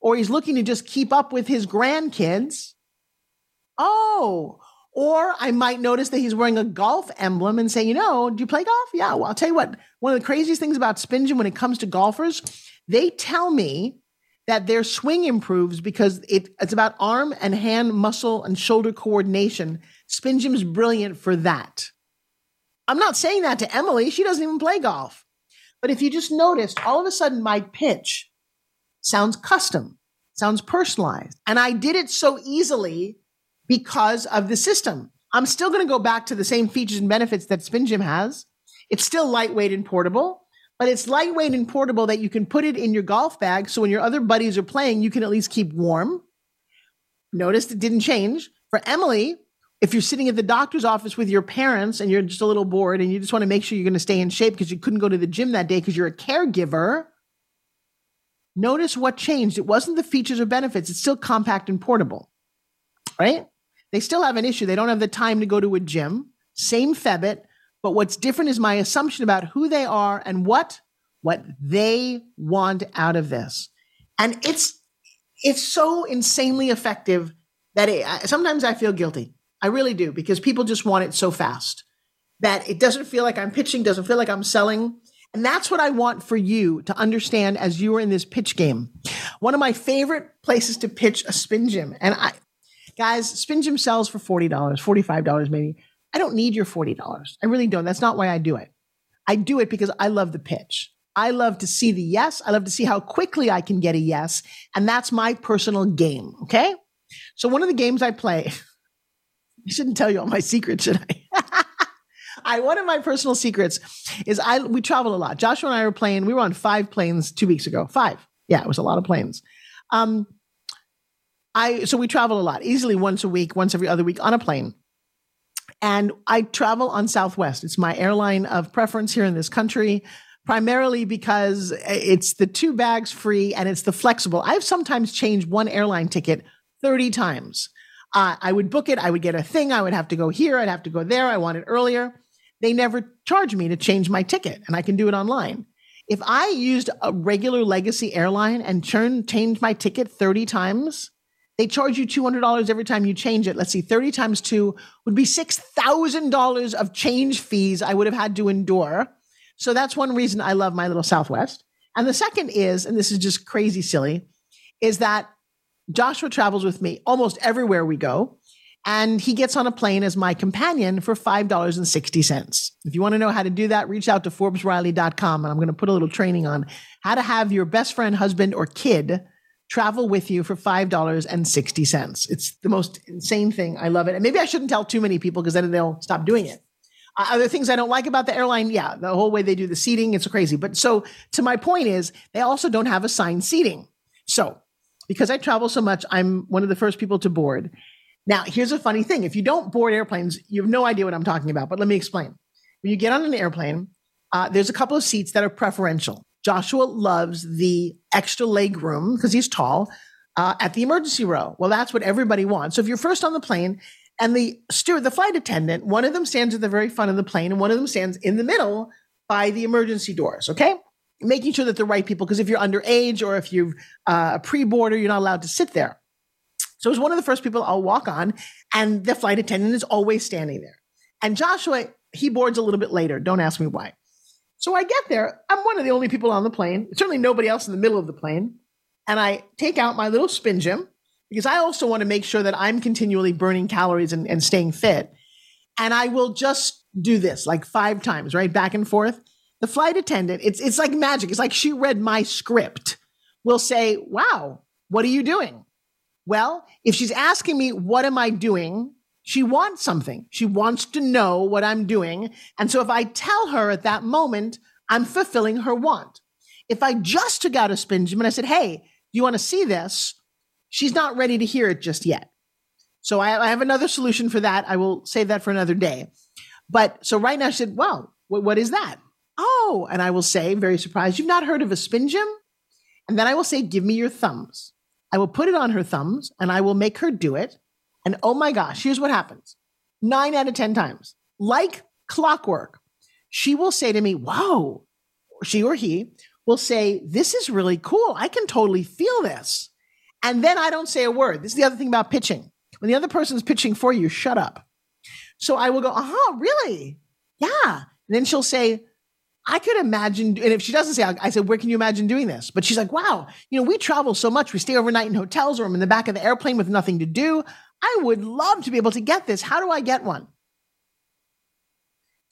or he's looking to just keep up with his grandkids, oh, or I might notice that he's wearing a golf emblem and say, you know, do you play golf? Yeah. Well, I'll tell you what, one of the craziest things about Spin Gym when it comes to golfers, they tell me that their swing improves because it, it's about arm and hand muscle and shoulder coordination. Spin brilliant for that. I'm not saying that to Emily. She doesn't even play golf. But if you just noticed, all of a sudden my pitch sounds custom, sounds personalized. And I did it so easily because of the system. I'm still going to go back to the same features and benefits that Spin Gym has. It's still lightweight and portable, but it's lightweight and portable that you can put it in your golf bag. So when your other buddies are playing, you can at least keep warm. Notice it didn't change. For Emily, if you're sitting at the doctor's office with your parents and you're just a little bored and you just want to make sure you're going to stay in shape because you couldn't go to the gym that day because you're a caregiver, notice what changed. It wasn't the features or benefits, it's still compact and portable, right? They still have an issue. They don't have the time to go to a gym. Same Febit, but what's different is my assumption about who they are and what what they want out of this. And it's it's so insanely effective that it, sometimes I feel guilty. I really do because people just want it so fast that it doesn't feel like I'm pitching, doesn't feel like I'm selling. And that's what I want for you to understand as you are in this pitch game. One of my favorite places to pitch a spin gym, and I, Guys, Spin Gym sells for $40, $45 maybe. I don't need your $40. I really don't. That's not why I do it. I do it because I love the pitch. I love to see the yes. I love to see how quickly I can get a yes. And that's my personal game. Okay. So one of the games I play, [laughs] I shouldn't tell you all my secrets, should I? [laughs] I one of my personal secrets is I we travel a lot. Joshua and I were playing. We were on five planes two weeks ago. Five. Yeah, it was a lot of planes. Um, I so we travel a lot, easily once a week, once every other week on a plane. And I travel on Southwest. It's my airline of preference here in this country, primarily because it's the two bags free and it's the flexible. I've sometimes changed one airline ticket 30 times. Uh, I would book it, I would get a thing, I would have to go here, I'd have to go there, I want it earlier. They never charge me to change my ticket, and I can do it online. If I used a regular legacy airline and turn, change my ticket 30 times, they charge you $200 every time you change it. Let's see, 30 times two would be $6,000 of change fees I would have had to endure. So that's one reason I love my little Southwest. And the second is, and this is just crazy silly, is that Joshua travels with me almost everywhere we go. And he gets on a plane as my companion for $5.60. If you want to know how to do that, reach out to ForbesRiley.com. And I'm going to put a little training on how to have your best friend, husband, or kid travel with you for $5.60. It's the most insane thing. I love it. And maybe I shouldn't tell too many people because then they'll stop doing it. Uh, other things I don't like about the airline, yeah, the whole way they do the seating, it's crazy. But so to my point is, they also don't have assigned seating. So because I travel so much, I'm one of the first people to board. Now, here's a funny thing. If you don't board airplanes, you have no idea what I'm talking about, but let me explain. When you get on an airplane, uh, there's a couple of seats that are preferential. Joshua loves the extra leg room because he's tall uh, at the emergency row. Well, that's what everybody wants. So if you're first on the plane and the steward, the flight attendant, one of them stands at the very front of the plane and one of them stands in the middle by the emergency doors. Okay. Making sure that the right people, because if you're underage or if you're uh, a pre boarder, you're not allowed to sit there. So it was one of the first people I'll walk on, and the flight attendant is always standing there. And Joshua, he boards a little bit later. Don't ask me why. So I get there. I'm one of the only people on the plane, certainly nobody else in the middle of the plane. And I take out my little spin gym because I also want to make sure that I'm continually burning calories and, and staying fit. And I will just do this like five times, right? Back and forth. The flight attendant, it's, it's like magic. It's like she read my script, will say, Wow, what are you doing? Well, if she's asking me, What am I doing? She wants something. She wants to know what I'm doing. And so if I tell her at that moment, I'm fulfilling her want. If I just took out a spin gym and I said, Hey, do you want to see this? She's not ready to hear it just yet. So I, I have another solution for that. I will save that for another day. But so right now she said, Well, what, is that? Oh, and I will say, very surprised, you've not heard of a spin gym? And then I will say, Give me your thumbs. I will put it on her thumbs and I will make her do it. And oh my gosh, here's what happens nine out of 10 times, like clockwork, she will say to me, Wow, she or he will say, This is really cool. I can totally feel this. And then I don't say a word. This is the other thing about pitching. When the other person's pitching for you, shut up. So I will go, Uh huh, really? Yeah. And then she'll say, I could imagine, and if she doesn't say, I said, where can you imagine doing this? But she's like, wow, you know, we travel so much. We stay overnight in hotels or I'm in the back of the airplane with nothing to do. I would love to be able to get this. How do I get one?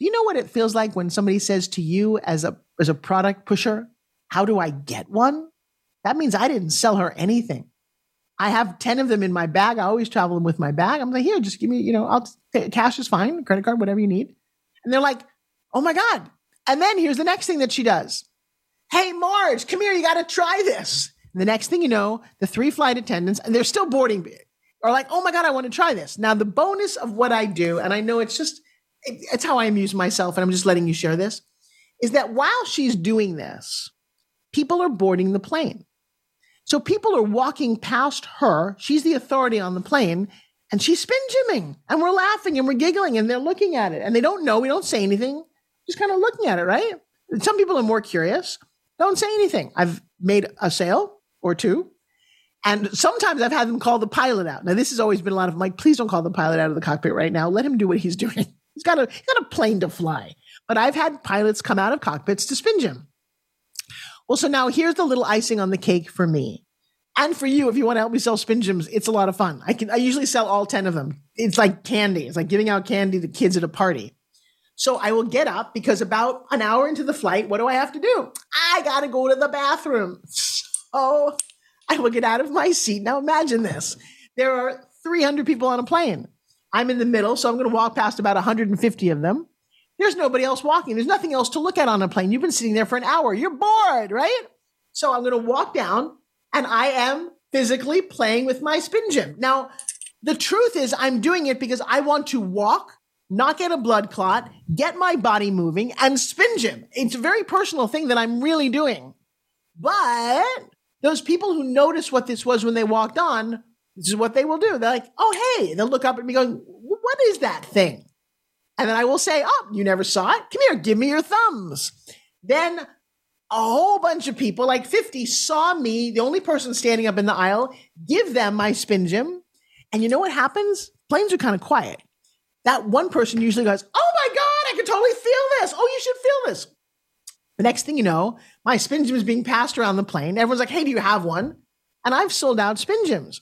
You know what it feels like when somebody says to you as a as a product pusher, "How do I get one?" That means I didn't sell her anything. I have 10 of them in my bag. I always travel them with my bag. I'm like, "Here, just give me, you know, I'll t- cash is fine, credit card, whatever you need." And they're like, "Oh my god." And then here's the next thing that she does. Hey, Marge, come here. You got to try this. And the next thing you know, the three flight attendants, and they're still boarding are like, oh my God, I want to try this. Now, the bonus of what I do, and I know it's just, it's how I amuse myself, and I'm just letting you share this, is that while she's doing this, people are boarding the plane. So people are walking past her. She's the authority on the plane, and she's spin gymming, and we're laughing and we're giggling, and they're looking at it, and they don't know. We don't say anything, just kind of looking at it, right? Some people are more curious. Don't say anything. I've made a sale or two and sometimes I've had them call the pilot out. Now, this has always been a lot of Mike, please don't call the pilot out of the cockpit right now. Let him do what he's [laughs] doing. He's got a, he's got a plane to fly. But I've had pilots come out of cockpits to spin gym. Well, so now here's the little icing on the cake for me. And for you, if you want to help me sell spin gyms, it's a lot of fun. I can I usually sell all 10 of them. It's like candy. It's like giving out candy to kids at a party. So I will get up because about an hour into the flight, what do I have to do? I got to go to the bathroom. So I will get out of my seat. Now imagine this. There are 300 people on a plane. I'm in the middle, so I'm going to walk past about 150 of them. There's nobody else walking. There's nothing else to look at on a plane. You've been sitting there for an hour. You're bored, right? So I'm going to walk down and I am physically playing with my spin gym. Now, the truth is, I'm doing it because I want to walk, not get a blood clot, get my body moving, and spin gym. It's a very personal thing that I'm really doing. But those people who noticed what this was when they walked on, this is what they will do. They're like, oh, hey, they'll look up at me going, what is that thing? And then I will say, oh, you never saw it? Come here, give me your thumbs. Then a whole bunch of people, like 50, saw me, the only person standing up in the aisle, give them my spin gym. And you know what happens? Planes are kind of quiet. That one person usually goes, oh my God, I can totally feel this. Oh, you should feel this. The next thing you know, my spin gym is being passed around the plane. Everyone's like, hey, do you have one? And I've sold out spin gyms.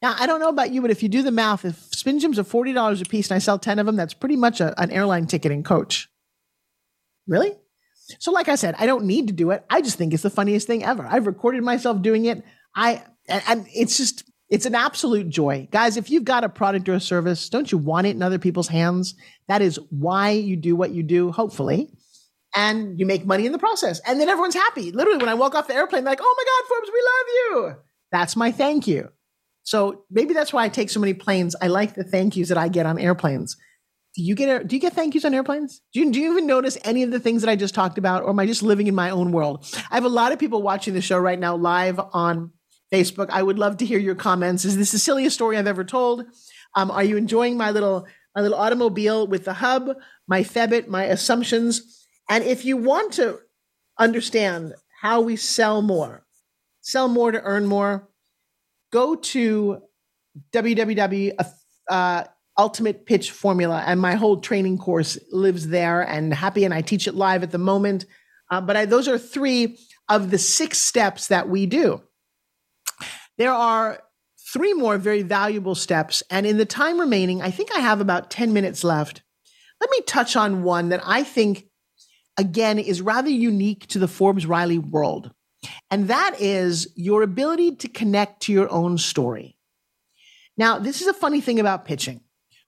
Now, I don't know about you, but if you do the math, if spin gyms are $40 a piece and I sell 10 of them, that's pretty much a, an airline ticket ticketing coach. Really? So, like I said, I don't need to do it. I just think it's the funniest thing ever. I've recorded myself doing it. I, and it's just, it's an absolute joy. Guys, if you've got a product or a service, don't you want it in other people's hands? That is why you do what you do, hopefully. And you make money in the process. And then everyone's happy. Literally, when I walk off the airplane, like, oh my God, Forbes, we love you. That's my thank you. So maybe that's why I take so many planes. I like the thank yous that I get on airplanes. Do you get do you get thank yous on airplanes? Do you, do you even notice any of the things that I just talked about, or am I just living in my own world? I have a lot of people watching the show right now live on Facebook. I would love to hear your comments. Is this the silliest story I've ever told? Um, are you enjoying my little my little automobile with the hub, my Febit, my assumptions? And if you want to understand how we sell more, sell more to earn more, go to www uh, ultimate pitch formula and my whole training course lives there and happy and i teach it live at the moment uh, but I, those are three of the six steps that we do there are three more very valuable steps and in the time remaining i think i have about 10 minutes left let me touch on one that i think again is rather unique to the forbes riley world and that is your ability to connect to your own story. Now, this is a funny thing about pitching.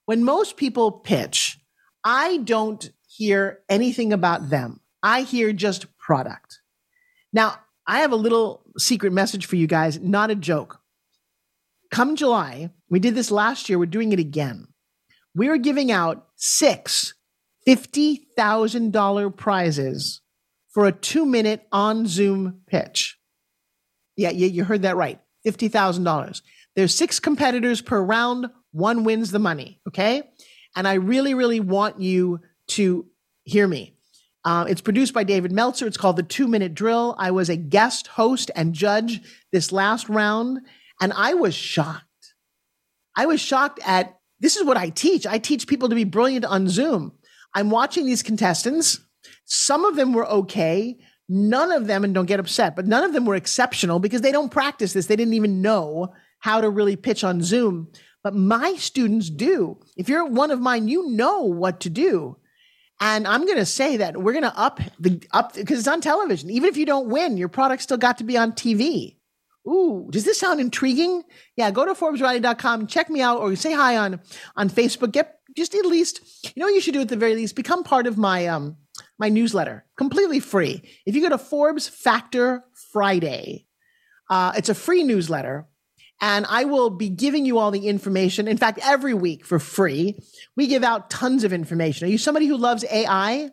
When most people pitch, I don't hear anything about them. I hear just product. Now, I have a little secret message for you guys, not a joke. Come July, we did this last year, we're doing it again. We are giving out six $50,000 prizes for a two minute on Zoom pitch. Yeah, yeah, you heard that right. $50,000. There's six competitors per round. One wins the money. Okay. And I really, really want you to hear me. Uh, it's produced by David Meltzer. It's called The Two Minute Drill. I was a guest host and judge this last round, and I was shocked. I was shocked at this is what I teach. I teach people to be brilliant on Zoom. I'm watching these contestants some of them were okay. None of them, and don't get upset, but none of them were exceptional because they don't practice this. They didn't even know how to really pitch on Zoom. But my students do. If you're one of mine, you know what to do. And I'm going to say that we're going to up the up because it's on television. Even if you don't win, your product still got to be on TV. Ooh, does this sound intriguing? Yeah, go to ForbesRiley.com, check me out, or say hi on on Facebook. Get just at least, you know, you should do at the very least, become part of my um my newsletter, completely free. If you go to Forbes Factor Friday, uh, it's a free newsletter, and I will be giving you all the information. In fact, every week for free, we give out tons of information. Are you somebody who loves AI?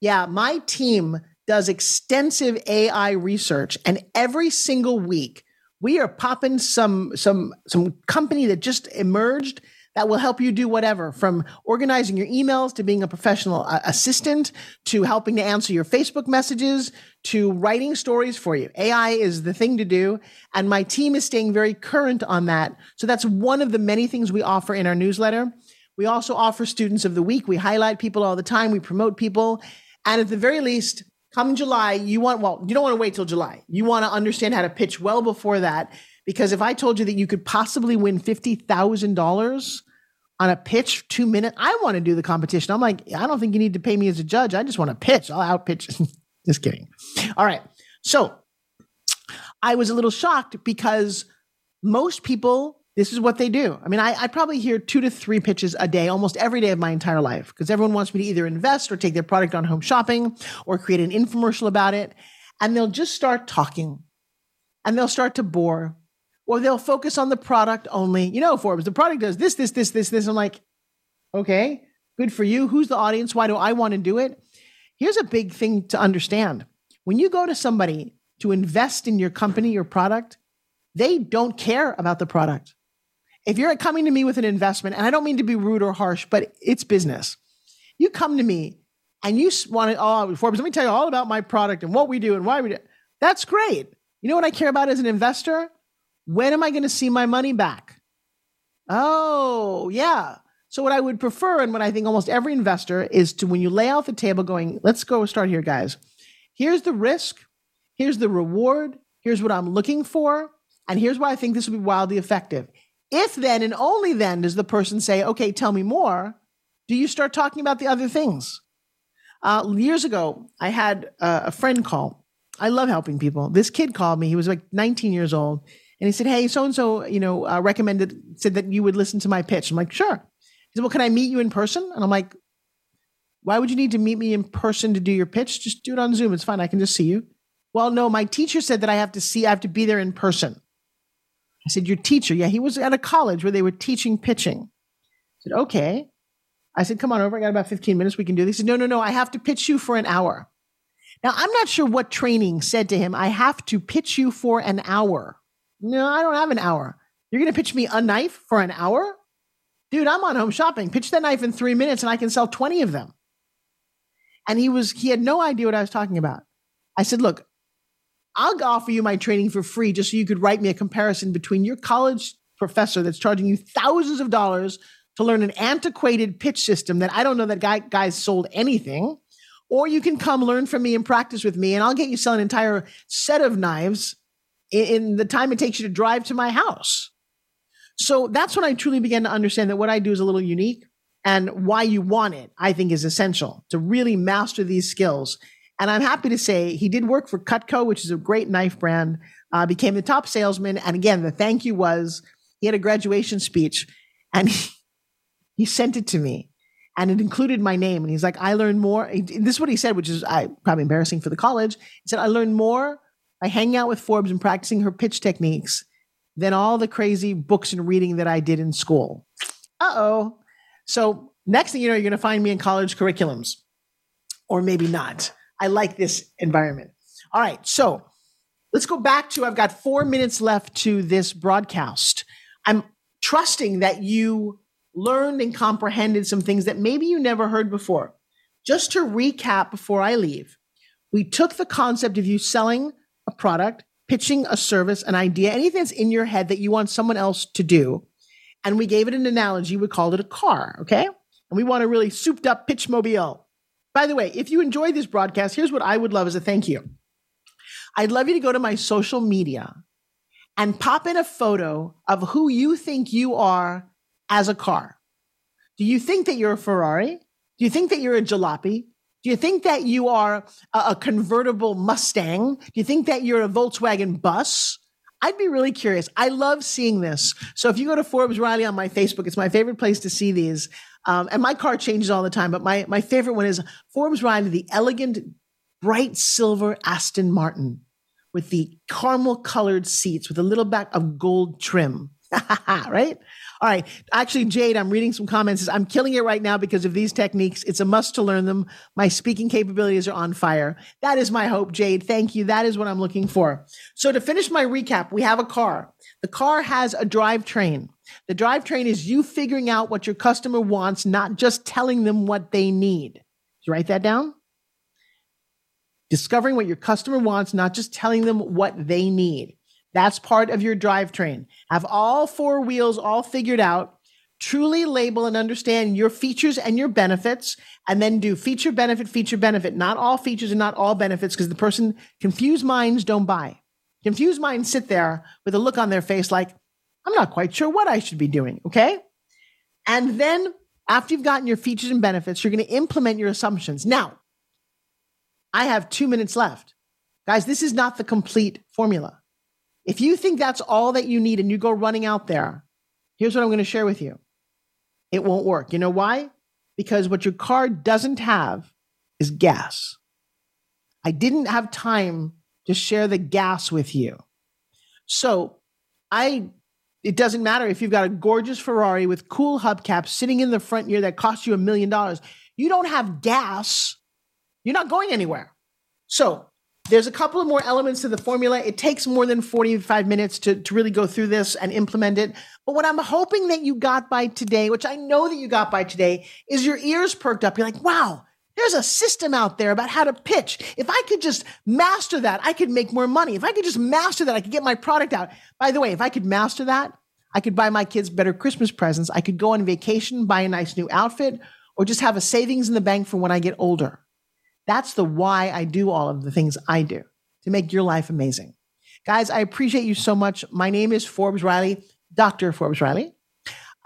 Yeah, my team does extensive AI research, and every single week we are popping some some some company that just emerged that will help you do whatever from organizing your emails to being a professional uh, assistant to helping to answer your Facebook messages to writing stories for you. AI is the thing to do. And my team is staying very current on that. So that's one of the many things we offer in our newsletter. We also offer students of the week. We highlight people all the time. We promote people. And at the very least, come July, you want, well, you don't want to wait till July. You want to understand how to pitch well before that. Because if I told you that you could possibly win $50,000 on a pitch two minutes. I want to do the competition. I'm like, I don't think you need to pay me as a judge. I just want to pitch. I'll out pitch. [laughs] just kidding. All right. So I was a little shocked because most people, this is what they do. I mean, I, I probably hear two to three pitches a day, almost every day of my entire life, because everyone wants me to either invest or take their product on home shopping or create an infomercial about it. And they'll just start talking and they'll start to bore or they'll focus on the product only. You know, Forbes, the product does this, this, this, this, this. I'm like, okay, good for you. Who's the audience? Why do I want to do it? Here's a big thing to understand. When you go to somebody to invest in your company, your product, they don't care about the product. If you're coming to me with an investment, and I don't mean to be rude or harsh, but it's business. You come to me and you want to, oh, Forbes, let me tell you all about my product and what we do and why we do. That's great. You know what I care about as an investor? When am I going to see my money back? Oh, yeah. So, what I would prefer, and what I think almost every investor is to when you lay out the table going, let's go start here, guys. Here's the risk, here's the reward, here's what I'm looking for, and here's why I think this will be wildly effective. If then and only then does the person say, okay, tell me more, do you start talking about the other things? Uh, years ago, I had a friend call. I love helping people. This kid called me. He was like 19 years old and he said, "Hey, so and so, you know, uh, recommended said that you would listen to my pitch." I'm like, "Sure." He said, "Well, can I meet you in person?" And I'm like, "Why would you need to meet me in person to do your pitch? Just do it on Zoom. It's fine. I can just see you." Well, no, my teacher said that I have to see. I have to be there in person. I said, "Your teacher? Yeah, he was at a college where they were teaching pitching." I said, "Okay." I said, "Come on over. I got about 15 minutes. We can do this." He said, "No, no, no. I have to pitch you for an hour." Now, I'm not sure what training said to him, I have to pitch you for an hour. No, I don't have an hour. You're going to pitch me a knife for an hour? Dude, I'm on home shopping. Pitch that knife in three minutes and I can sell 20 of them. And he was, he had no idea what I was talking about. I said, look, I'll offer you my training for free just so you could write me a comparison between your college professor that's charging you thousands of dollars to learn an antiquated pitch system that I don't know that guy, guys sold anything. Or you can come learn from me and practice with me, and I'll get you sell an entire set of knives in, the time it takes you to drive to my house. So that's when I truly began to understand that what I do is a little unique and why you want it, I think is essential to really master these skills. And I'm happy to say he did work for Cutco, which is a great knife brand, uh, became the top salesman. And again, the thank you was he had a graduation speech and [laughs] he, he sent it to me and it included my name. And he's like, I learned more. This is what he said, which is I, probably embarrassing for the college. He said, I learned more by hanging out with Forbes and practicing her pitch techniques than all the crazy books and reading that I did in school. Uh oh. So, next thing you know, you're going to find me in college curriculums, or maybe not. I like this environment. All right. So, let's go back to I've got four minutes left to this broadcast. I'm trusting that you learned and comprehended some things that maybe you never heard before. Just to recap before I leave, we took the concept of you selling a product, pitching a service, an idea, anything that's in your head that you want someone else to do. And we gave it an analogy. We called it a car. Okay. And we want a really souped up pitch mobile. By the way, if you enjoyed this broadcast, here's what I would love as a thank you. I'd love you to go to my social media and pop in a photo of who you think you are as a car. Do you think that you're a Ferrari? Do you think that you're a jalopy? Do you think that you are a, convertible Mustang? Do you think that you're a Volkswagen bus? I'd be really curious. I love seeing this. So if you go to Forbes Riley on my Facebook, it's my favorite place to see these. Um, and my car changes all the time, but my, my favorite one is Forbes Riley, the elegant, bright silver Aston Martin with the caramel colored seats with a little back of gold trim. [laughs] right? All right. Actually, Jade, I'm reading some comments. I'm killing it right now because of these techniques. It's a must to learn them. My speaking capabilities are on fire. That is my hope, Jade. Thank you. That is what I'm looking for. So to finish my recap, we have a car. The car has a drivetrain. The drivetrain is you figuring out what your customer wants, not just telling them what they need. Did you write that down? Discovering what your customer wants, not just telling them what they need. That's part of your drivetrain. Have all four wheels all figured out. Truly label and understand your features and your benefits, and then do feature, benefit, feature, benefit. Not all features and not all benefits, because the person, confused minds don't buy. Confused minds sit there with a look on their face like, I'm not quite sure what I should be doing. Okay. And then after you've gotten your features and benefits, you're going to implement your assumptions. Now, I have two minutes left. Guys, this is not the complete formula. If you think that's all that you need and you go running out there, here's what I'm going to share with you it won't work. You know why? Because what your car doesn't have is gas. I didn't have time to share the gas with you. So I it doesn't matter if you've got a gorgeous Ferrari with cool hubcaps sitting in the front here that costs you a million dollars. You don't have gas, you're not going anywhere. So there's a couple of more elements to the formula. It takes more than 45 minutes to, to really go through this and implement it. But what I'm hoping that you got by today, which I know that you got by today, is your ears perked up. You're like, wow, there's a system out there about how to pitch. If I could just master that, I could make more money. If I could just master that, I could get my product out. By the way, if I could master that, I could buy my kids better Christmas presents. I could go on vacation, buy a nice new outfit, or just have a savings in the bank for when I get older. That's the why I do all of the things I do to make your life amazing. Guys, I appreciate you so much. My name is Forbes Riley, Dr. Forbes Riley.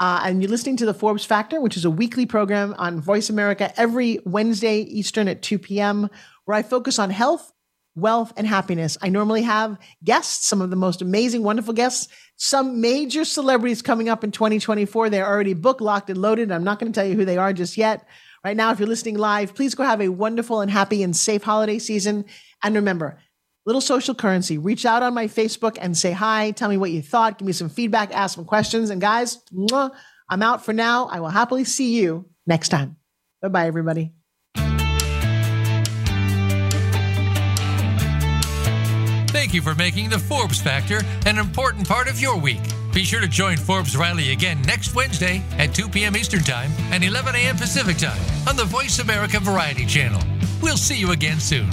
Uh, and you're listening to the Forbes Factor, which is a weekly program on Voice America every Wednesday Eastern at 2 p.m., where I focus on health, wealth, and happiness. I normally have guests, some of the most amazing, wonderful guests, some major celebrities coming up in 2024. They're already book locked, and loaded. I'm not going to tell you who they are just yet. Right now, if you're listening live, please go have a wonderful and happy and safe holiday season. And remember, little social currency. Reach out on my Facebook and say hi. Tell me what you thought. Give me some feedback. Ask some questions. And guys, I'm out for now. I will happily see you next time. Bye bye, everybody. Thank you for making the Forbes Factor an important part of your week. Be sure to join Forbes Riley again next Wednesday at 2 p.m. Eastern Time and 11 a.m. Pacific Time on the Voice America Variety Channel. We'll see you again soon.